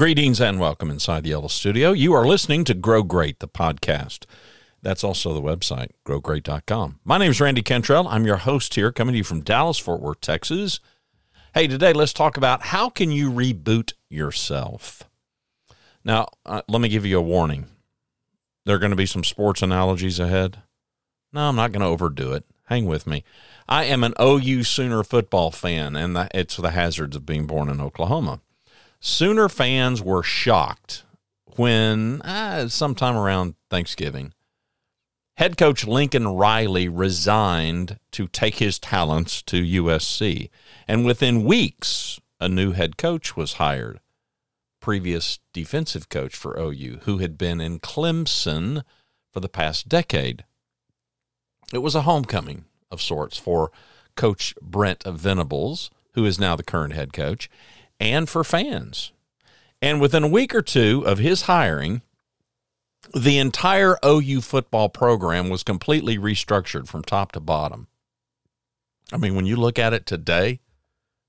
Greetings and welcome inside the Yellow Studio. You are listening to Grow Great, the podcast. That's also the website, growgreat.com. My name is Randy Cantrell. I'm your host here, coming to you from Dallas, Fort Worth, Texas. Hey, today let's talk about how can you reboot yourself. Now, uh, let me give you a warning. There are going to be some sports analogies ahead. No, I'm not going to overdo it. Hang with me. I am an OU Sooner football fan, and the, it's the hazards of being born in Oklahoma. Sooner fans were shocked when, uh, sometime around Thanksgiving, head coach Lincoln Riley resigned to take his talents to USC. And within weeks, a new head coach was hired. Previous defensive coach for OU, who had been in Clemson for the past decade. It was a homecoming of sorts for Coach Brent Venables, who is now the current head coach, and for fans. And within a week or two of his hiring, the entire OU football program was completely restructured from top to bottom. I mean, when you look at it today,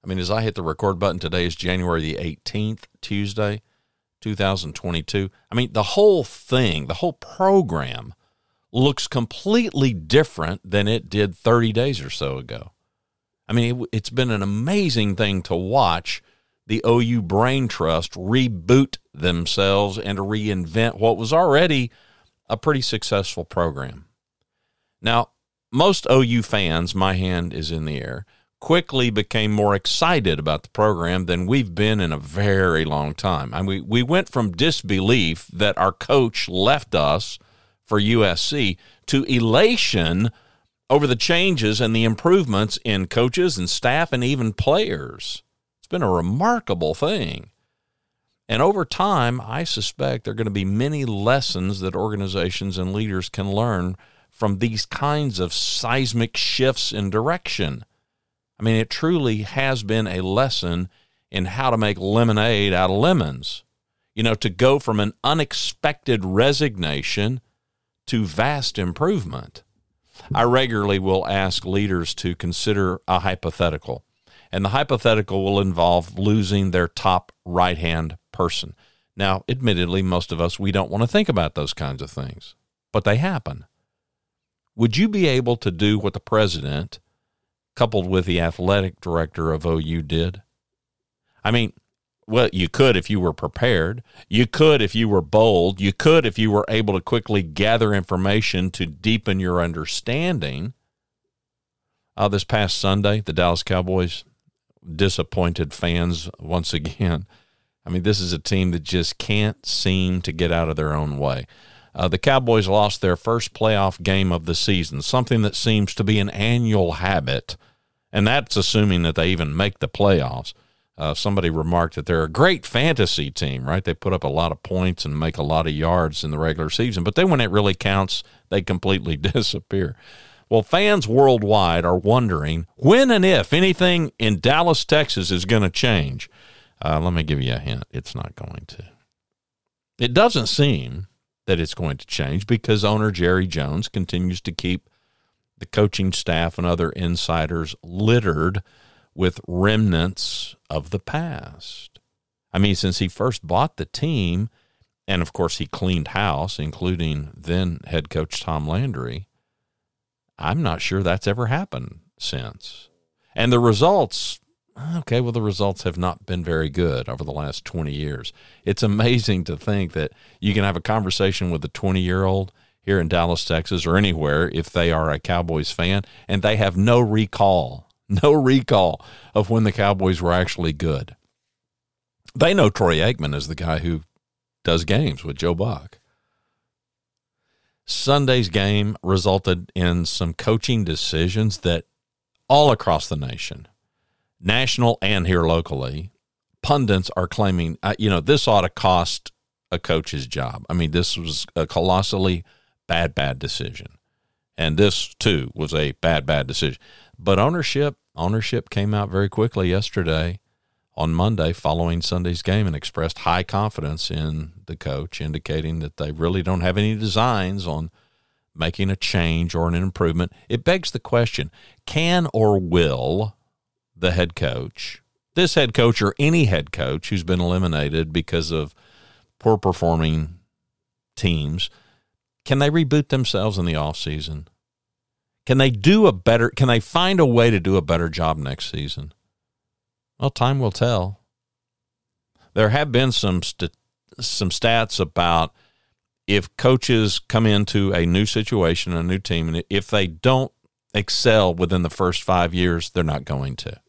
I mean, as I hit the record button, today is January the 18th, Tuesday, 2022. I mean, the whole thing, the whole program looks completely different than it did 30 days or so ago. I mean, it, has been an amazing thing to watch the OU Brain Trust reboot themselves and to reinvent what was already a pretty successful program. Now, most OU fans, my hand is in the air, quickly became more excited about the program than we've been in a very long time. I mean, we went from disbelief that our coach left us for USC to elation over the changes and the improvements in coaches and staff and even players. Been a remarkable thing. And over time, I suspect there are going to be many lessons that organizations and leaders can learn from these kinds of seismic shifts in direction. I mean, it truly has been a lesson in how to make lemonade out of lemons. You know, to go from an unexpected resignation to vast improvement. I regularly will ask leaders to consider a hypothetical, and the hypothetical will involve losing their top right hand person. Now, admittedly, most of us, we don't want to think about those kinds of things, but they happen. Would you be able to do what the president, coupled with the athletic director of OU, did? I mean, well, you could if you were prepared. You could if you were bold. You could if you were able to quickly gather information to deepen your understanding. Uh, this past Sunday, the Dallas Cowboys disappointed fans once again. I mean, this is a team that just can't seem to get out of their own way. Uh, the Cowboys lost their first playoff game of the season, something that seems to be an annual habit, and that's assuming that they even make the playoffs. Uh, somebody remarked that they're a great fantasy team, right? They put up a lot of points and make a lot of yards in the regular season, but then when it really counts, they completely disappear. Well, fans worldwide are wondering when and if anything in Dallas, Texas is going to change. Uh, let me give you a hint it's not going to. It doesn't seem that it's going to change because owner Jerry Jones continues to keep the coaching staff and other insiders littered with remnants of the past. I mean, since he first bought the team, and of course he cleaned house, including then head coach Tom Landry, I'm not sure that's ever happened since. And the results, okay, well, the results have not been very good over the last 20 years. It's amazing to think that you can have a conversation with a 20 year old here in Dallas, Texas, or anywhere if they are a Cowboys fan, and they have no recall no recall of when the Cowboys were actually good. They know Troy Aikman is the guy who does games with Joe Buck. Sunday's game resulted in some coaching decisions that all across the nation, national and here locally, pundits are claiming, uh, you know, this ought to cost a coach's job. I mean, this was a colossally bad, bad decision. And this, too, was a bad, bad decision. But ownership ownership came out very quickly yesterday on Monday following Sunday's game and expressed high confidence in the coach, indicating that they really don't have any designs on making a change or an improvement. It begs the question can or will the head coach this head coach or any head coach who's been eliminated because of poor performing teams, can they reboot themselves in the off season? Can they do a better can they find a way to do a better job next season? Well, time will tell. There have been some st- some stats about if coaches come into a new situation, a new team, and if they don't excel within the first five years, they're not going to.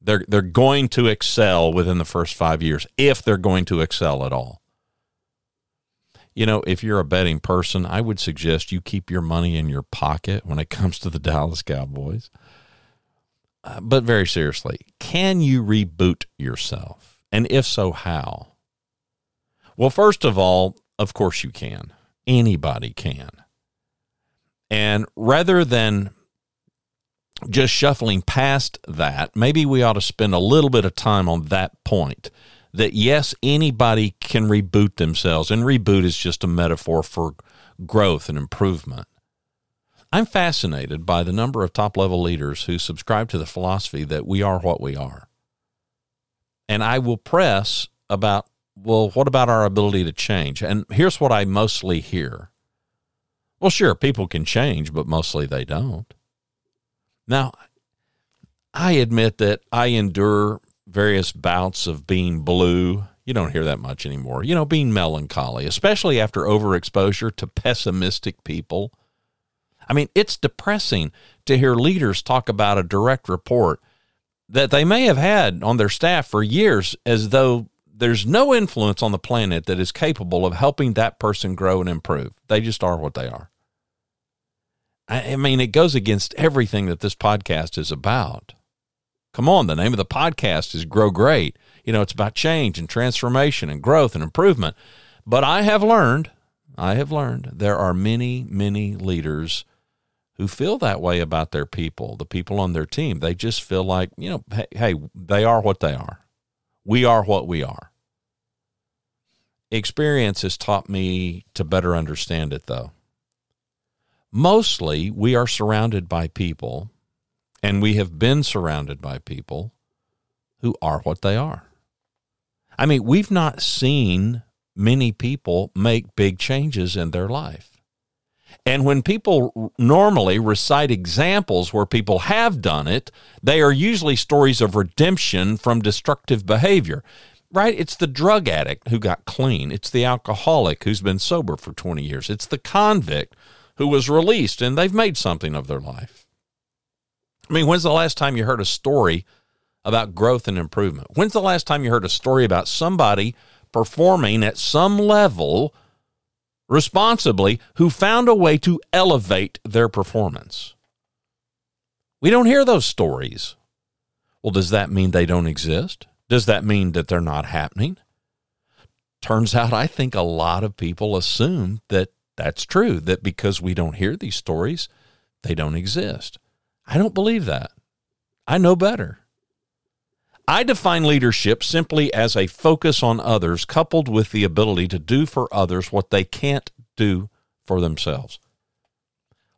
They're they're going to excel within the first five years if they're going to excel at all. You know, if you're a betting person, I would suggest you keep your money in your pocket when it comes to the Dallas Cowboys. Uh, but very seriously, can you reboot yourself? And if so, how? Well, first of all, of course you can. Anybody can. And rather than just shuffling past that, maybe we ought to spend a little bit of time on that point that yes, anybody can reboot themselves, and reboot is just a metaphor for growth and improvement. I'm fascinated by the number of top level leaders who subscribe to the philosophy that we are what we are. And I will press about, well, what about our ability to change? And here's what I mostly hear. Well, sure, people can change, but mostly they don't. Now, I admit that I endure various bouts of being blue. You don't hear that much anymore. You know, being melancholy, especially after overexposure to pessimistic people. I mean, it's depressing to hear leaders talk about a direct report that they may have had on their staff for years as though there's no influence on the planet that is capable of helping that person grow and improve. They just are what they are. I mean, it goes against everything that this podcast is about. Come on, the name of the podcast is Grow Great. You know, it's about change and transformation and growth and improvement. But I have learned, I have learned there are many, many leaders who feel that way about their people, the people on their team. They just feel like, you know, hey, hey they are what they are. We are what we are. Experience has taught me to better understand it, though. Mostly, we are surrounded by people and we have been surrounded by people who are what they are. I mean, we've not seen many people make big changes in their life. And when people normally recite examples where people have done it, they are usually stories of redemption from destructive behavior, right? It's the drug addict who got clean. It's the alcoholic who's been sober for 20 years. It's the convict who was released and they've made something of their life. I mean, when's the last time you heard a story about growth and improvement? When's the last time you heard a story about somebody performing at some level responsibly who found a way to elevate their performance? We don't hear those stories. Well, does that mean they don't exist? Does that mean that they're not happening? Turns out, I think a lot of people assume that that's true, that because we don't hear these stories, they don't exist. I don't believe that. I know better. I define leadership simply as a focus on others coupled with the ability to do for others what they can't do for themselves.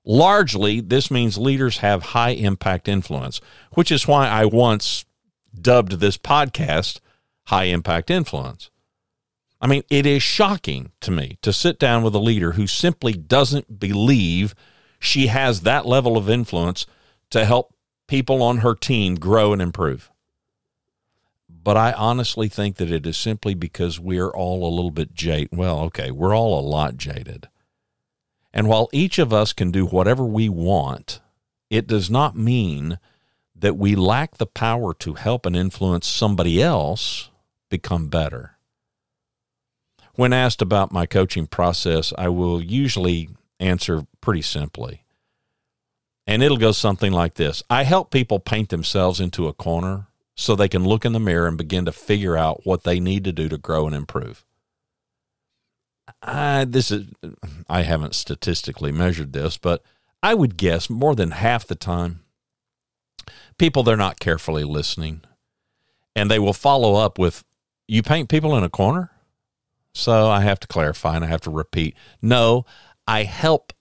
Largely, this means leaders have high impact influence, which is why I once dubbed this podcast High Impact Influence. I mean, it is shocking to me to sit down with a leader who simply doesn't believe she has that level of influence to help people on her team grow and improve. But I honestly think that it is simply because we're all a little bit jaded. Well, okay, we're all a lot jaded. And while each of us can do whatever we want, it does not mean that we lack the power to help and influence somebody else become better. When asked about my coaching process, I will usually answer pretty simply and it'll go something like this I help people paint themselves into a corner so they can look in the mirror and begin to figure out what they need to do to grow and improve. I, this is, I haven't statistically measured this, but I would guess more than half the time, people they're not carefully listening, and they will follow up with, "You paint people in a corner." So I have to clarify and I have to repeat. No, I help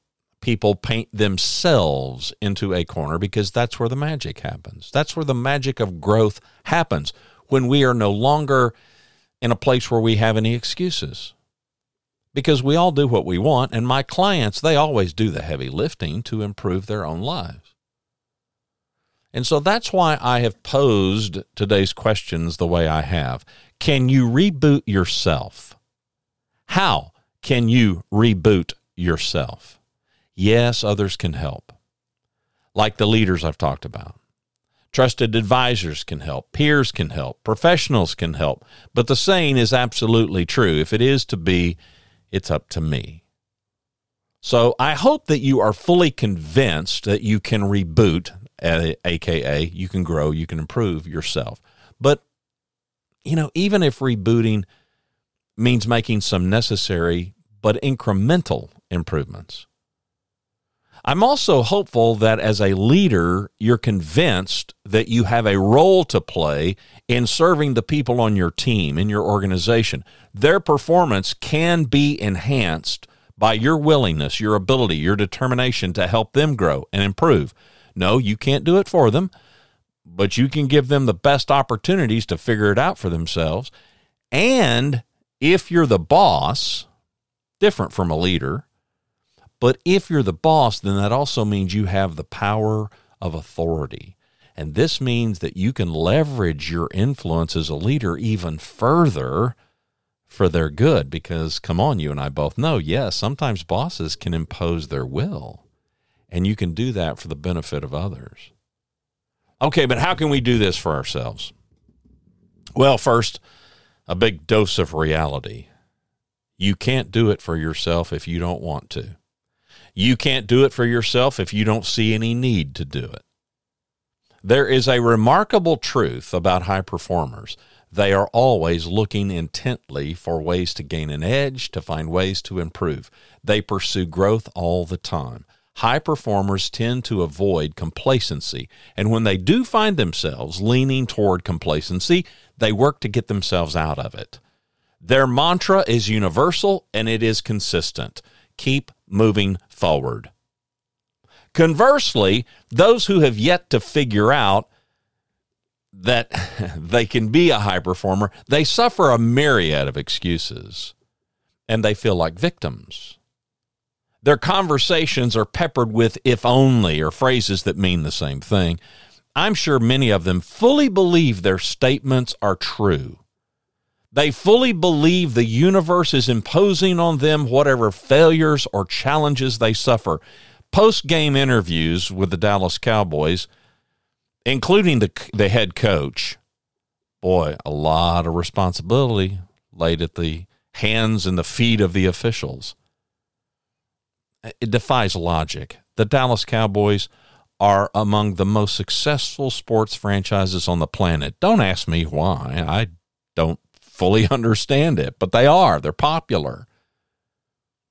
people paint themselves into a corner because that's where the magic happens. That's where the magic of growth happens when we are no longer in a place where we have any excuses. Because we all do what we want, and my clients, they always do the heavy lifting to improve their own lives. And so that's why I have posed today's questions the way I have. Can you reboot yourself? How can you reboot yourself? Yes, others can help, like the leaders I've talked about. Trusted advisors can help, peers can help, professionals can help. But the saying is absolutely true. If it is to be, it's up to me. So I hope that you are fully convinced that you can reboot, aka you can grow, you can improve yourself. But, you know, even if rebooting means making some necessary but incremental improvements, I'm also hopeful that as a leader, you're convinced that you have a role to play in serving the people on your team, in your organization. Their performance can be enhanced by your willingness, your ability, your determination to help them grow and improve. No, you can't do it for them, but you can give them the best opportunities to figure it out for themselves. And if you're the boss, different from a leader, but if you're the boss, then that also means you have the power of authority. And this means that you can leverage your influence as a leader even further for their good. Because, come on, you and I both know, yes, sometimes bosses can impose their will, and you can do that for the benefit of others. Okay, but how can we do this for ourselves? Well, first, a big dose of reality. You can't do it for yourself if you don't want to. You can't do it for yourself if you don't see any need to do it. There is a remarkable truth about high performers. They are always looking intently for ways to gain an edge, to find ways to improve. They pursue growth all the time. High performers tend to avoid complacency, and when they do find themselves leaning toward complacency, they work to get themselves out of it. Their mantra is universal and it is consistent keep moving forward. Conversely, those who have yet to figure out that they can be a high performer, they suffer a myriad of excuses and they feel like victims. Their conversations are peppered with if only or phrases that mean the same thing. I'm sure many of them fully believe their statements are true. They fully believe the universe is imposing on them whatever failures or challenges they suffer. Post game interviews with the Dallas Cowboys, including the, the head coach, boy, a lot of responsibility laid at the hands and the feet of the officials. It defies logic. The Dallas Cowboys are among the most successful sports franchises on the planet. Don't ask me why. I don't fully understand it, but they are. They're popular.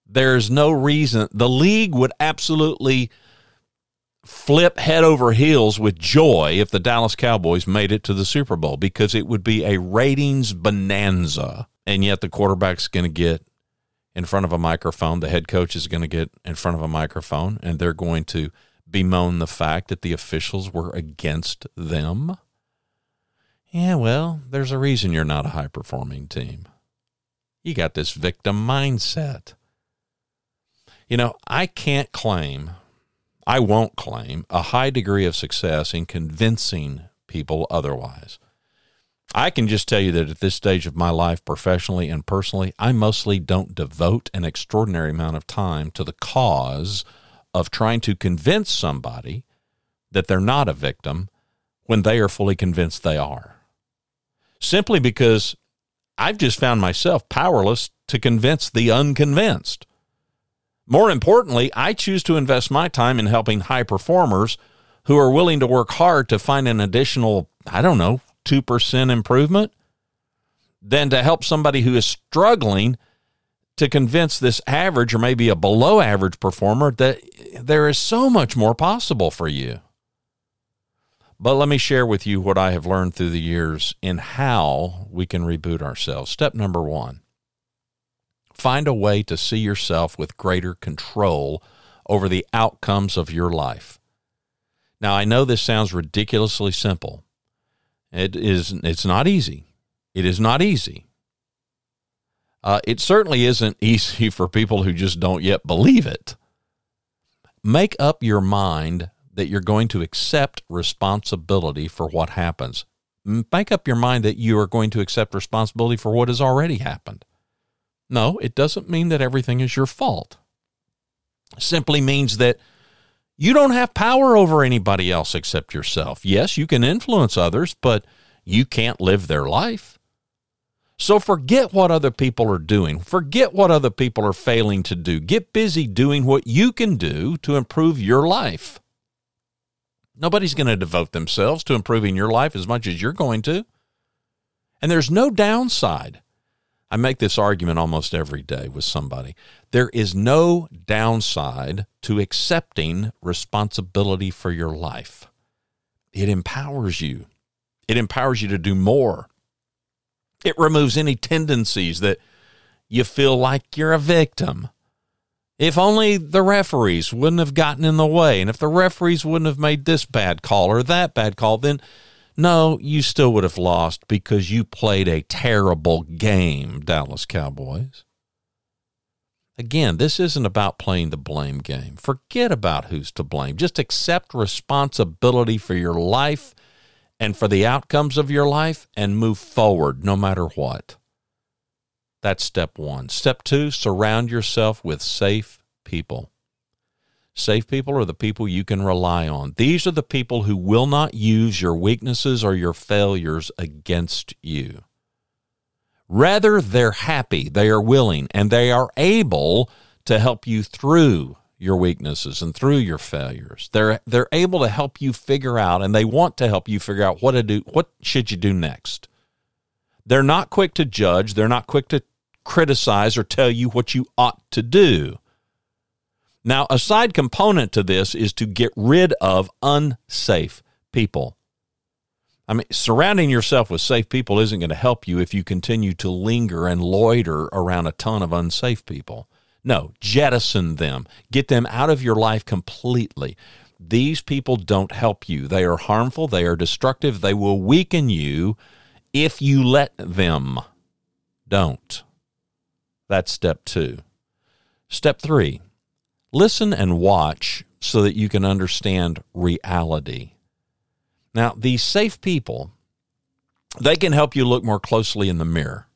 There's no reason. The league would absolutely flip head over heels with joy if the Dallas Cowboys made it to the Super Bowl because it would be a ratings bonanza. And yet the quarterback's going to get in front of a microphone. The head coach is going to get in front of a microphone and they're going to bemoan the fact that the officials were against them. Yeah, well, there's a reason you're not a high performing team. You got this victim mindset. You know, I can't claim, I won't claim a high degree of success in convincing people otherwise. I can just tell you that at this stage of my life, professionally and personally, I mostly don't devote an extraordinary amount of time to the cause of trying to convince somebody that they're not a victim when they are fully convinced they are simply because I've just found myself powerless to convince the unconvinced. More importantly, I choose to invest my time in helping high performers who are willing to work hard to find an additional, I don't know, 2% improvement than to help somebody who is struggling to convince this average or maybe a below average performer that there is so much more possible for you. But let me share with you what I have learned through the years in how we can reboot ourselves. Step number one find a way to see yourself with greater control over the outcomes of your life. Now, I know this sounds ridiculously simple. It is it's not easy. It is not easy. Uh, it certainly isn't easy for people who just don't yet believe it. Make up your mind that you're going to accept responsibility for what happens. Make up your mind that you are going to accept responsibility for what has already happened. No, it doesn't mean that everything is your fault. It simply means that you don't have power over anybody else except yourself. Yes, you can influence others, but you can't live their life. So forget what other people are doing. Forget what other people are failing to do. Get busy doing what you can do to improve your life. Nobody's going to devote themselves to improving your life as much as you're going to. And there's no downside. I make this argument almost every day with somebody. There is no downside to accepting responsibility for your life. It empowers you. It empowers you to do more. It removes any tendencies that you feel like you're a victim. If only the referees wouldn't have gotten in the way, and if the referees wouldn't have made this bad call or that bad call, then no, you still would have lost because you played a terrible game, Dallas Cowboys. Again, this isn't about playing the blame game. Forget about who's to blame. Just accept responsibility for your life and for the outcomes of your life and move forward no matter what. That's step one. Step two, surround yourself with safe people. Safe people are the people you can rely on. These are the people who will not use your weaknesses or your failures against you. Rather, they're happy, they are willing, and they are able to help you through your weaknesses and through your failures. They're they're able to help you figure out and they want to help you figure out what to do what should you do next. They're not quick to judge, they're not quick to criticize or tell you what you ought to do. Now, a side component to this is to get rid of unsafe people. I mean, surrounding yourself with safe people isn't going to help you if you continue to linger and loiter around a ton of unsafe people. No, jettison them. Get them out of your life completely. These people don't help you. They are harmful, they are destructive, they will weaken you if you let them. Don't. That's step two. Step three listen and watch so that you can understand reality. Now, these safe people, they can help you look more closely in the mirror.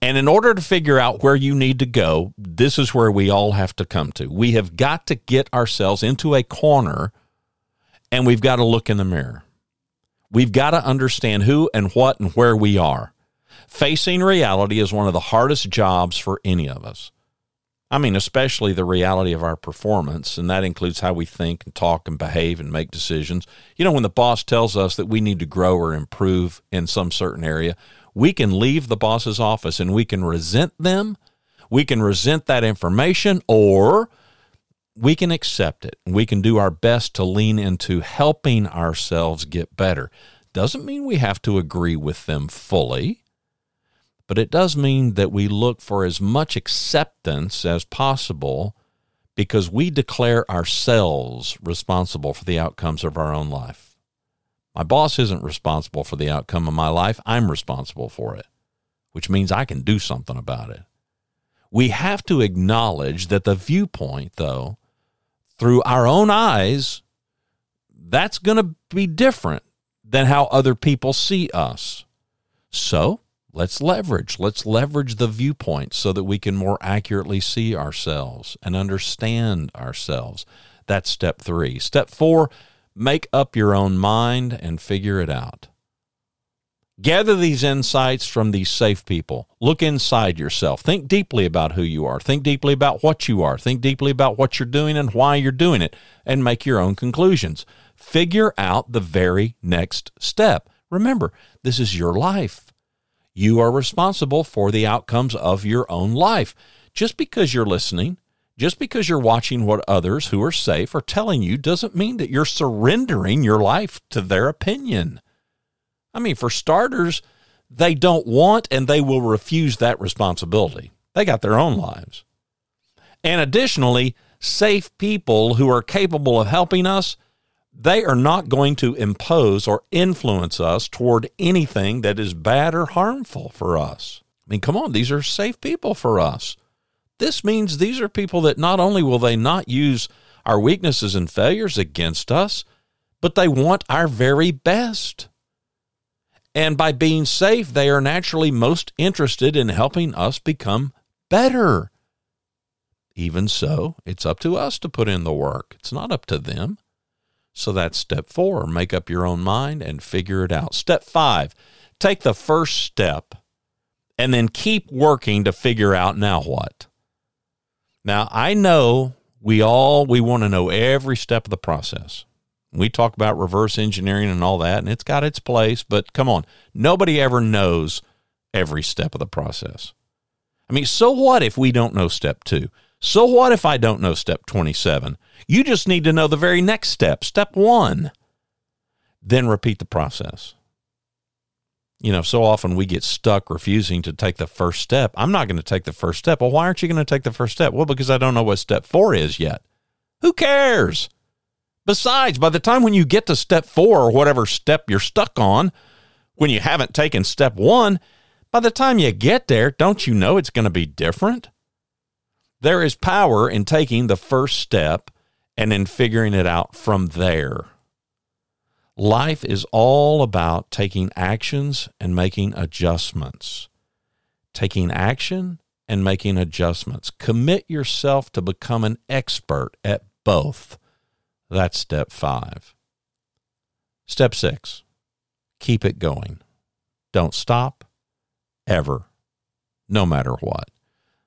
And in order to figure out where you need to go, this is where we all have to come to. We have got to get ourselves into a corner and we've got to look in the mirror. We've got to understand who and what and where we are. Facing reality is one of the hardest jobs for any of us. I mean, especially the reality of our performance, and that includes how we think and talk and behave and make decisions. You know, when the boss tells us that we need to grow or improve in some certain area, we can leave the boss's office and we can resent them. We can resent that information or we can accept it. We can do our best to lean into helping ourselves get better. Doesn't mean we have to agree with them fully, but it does mean that we look for as much acceptance as possible because we declare ourselves responsible for the outcomes of our own life. My boss isn't responsible for the outcome of my life. I'm responsible for it, which means I can do something about it. We have to acknowledge that the viewpoint, though, through our own eyes, that's going to be different than how other people see us. So let's leverage. Let's leverage the viewpoint so that we can more accurately see ourselves and understand ourselves. That's step three. Step four Make up your own mind and figure it out. Gather these insights from these safe people. Look inside yourself. Think deeply about who you are. Think deeply about what you are. Think deeply about what you're doing and why you're doing it, and make your own conclusions. Figure out the very next step. Remember, this is your life. You are responsible for the outcomes of your own life. Just because you're listening just because you're watching what others who are safe are telling you doesn't mean that you're surrendering your life to their opinion. I mean, for starters, they don't want and they will refuse that responsibility. They got their own lives. And additionally, safe people who are capable of helping us, they are not going to impose or influence us toward anything that is bad or harmful for us. I mean, come on, these are safe people for us. This means these are people that not only will they not use our weaknesses and failures against us, but they want our very best. And by being safe, they are naturally most interested in helping us become better. Even so, it's up to us to put in the work. It's not up to them. So that's step four make up your own mind and figure it out. Step five take the first step and then keep working to figure out now what. Now, I know we all we want to know every step of the process. We talk about reverse engineering and all that, and it's got its place, but come on, nobody ever knows every step of the process. I mean, so what if we don't know step two? So what if I don't know step 27? You just need to know the very next step, step one. Then repeat the process. You know, so often we get stuck refusing to take the first step. I'm not going to take the first step. Well, why aren't you going to take the first step? Well, because I don't know what step four is yet. Who cares? Besides, by the time when you get to step four or whatever step you're stuck on, when you haven't taken step one, by the time you get there, don't you know it's going to be different? There is power in taking the first step and in figuring it out from there. Life is all about taking actions and making adjustments. Taking action and making adjustments. Commit yourself to become an expert at both. That's step five. Step six, keep it going. Don't stop ever, no matter what.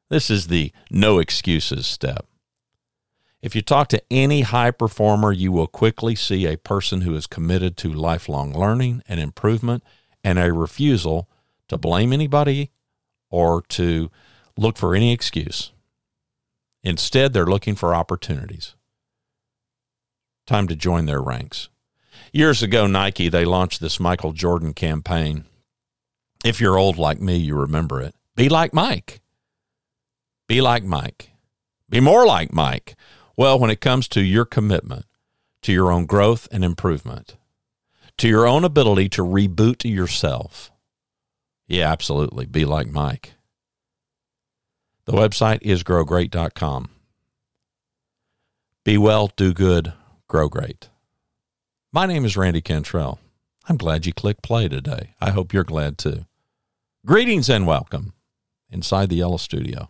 This is the no excuses step. If you talk to any high performer, you will quickly see a person who is committed to lifelong learning and improvement and a refusal to blame anybody or to look for any excuse. Instead, they're looking for opportunities. Time to join their ranks. Years ago, Nike, they launched this Michael Jordan campaign. If you're old like me, you remember it. Be like Mike. Be like Mike. Be more like Mike. Well, when it comes to your commitment to your own growth and improvement, to your own ability to reboot yourself, yeah, absolutely. Be like Mike. The website is growgreat.com. Be well, do good, grow great. My name is Randy Cantrell. I'm glad you clicked play today. I hope you're glad too. Greetings and welcome inside the Yellow Studio.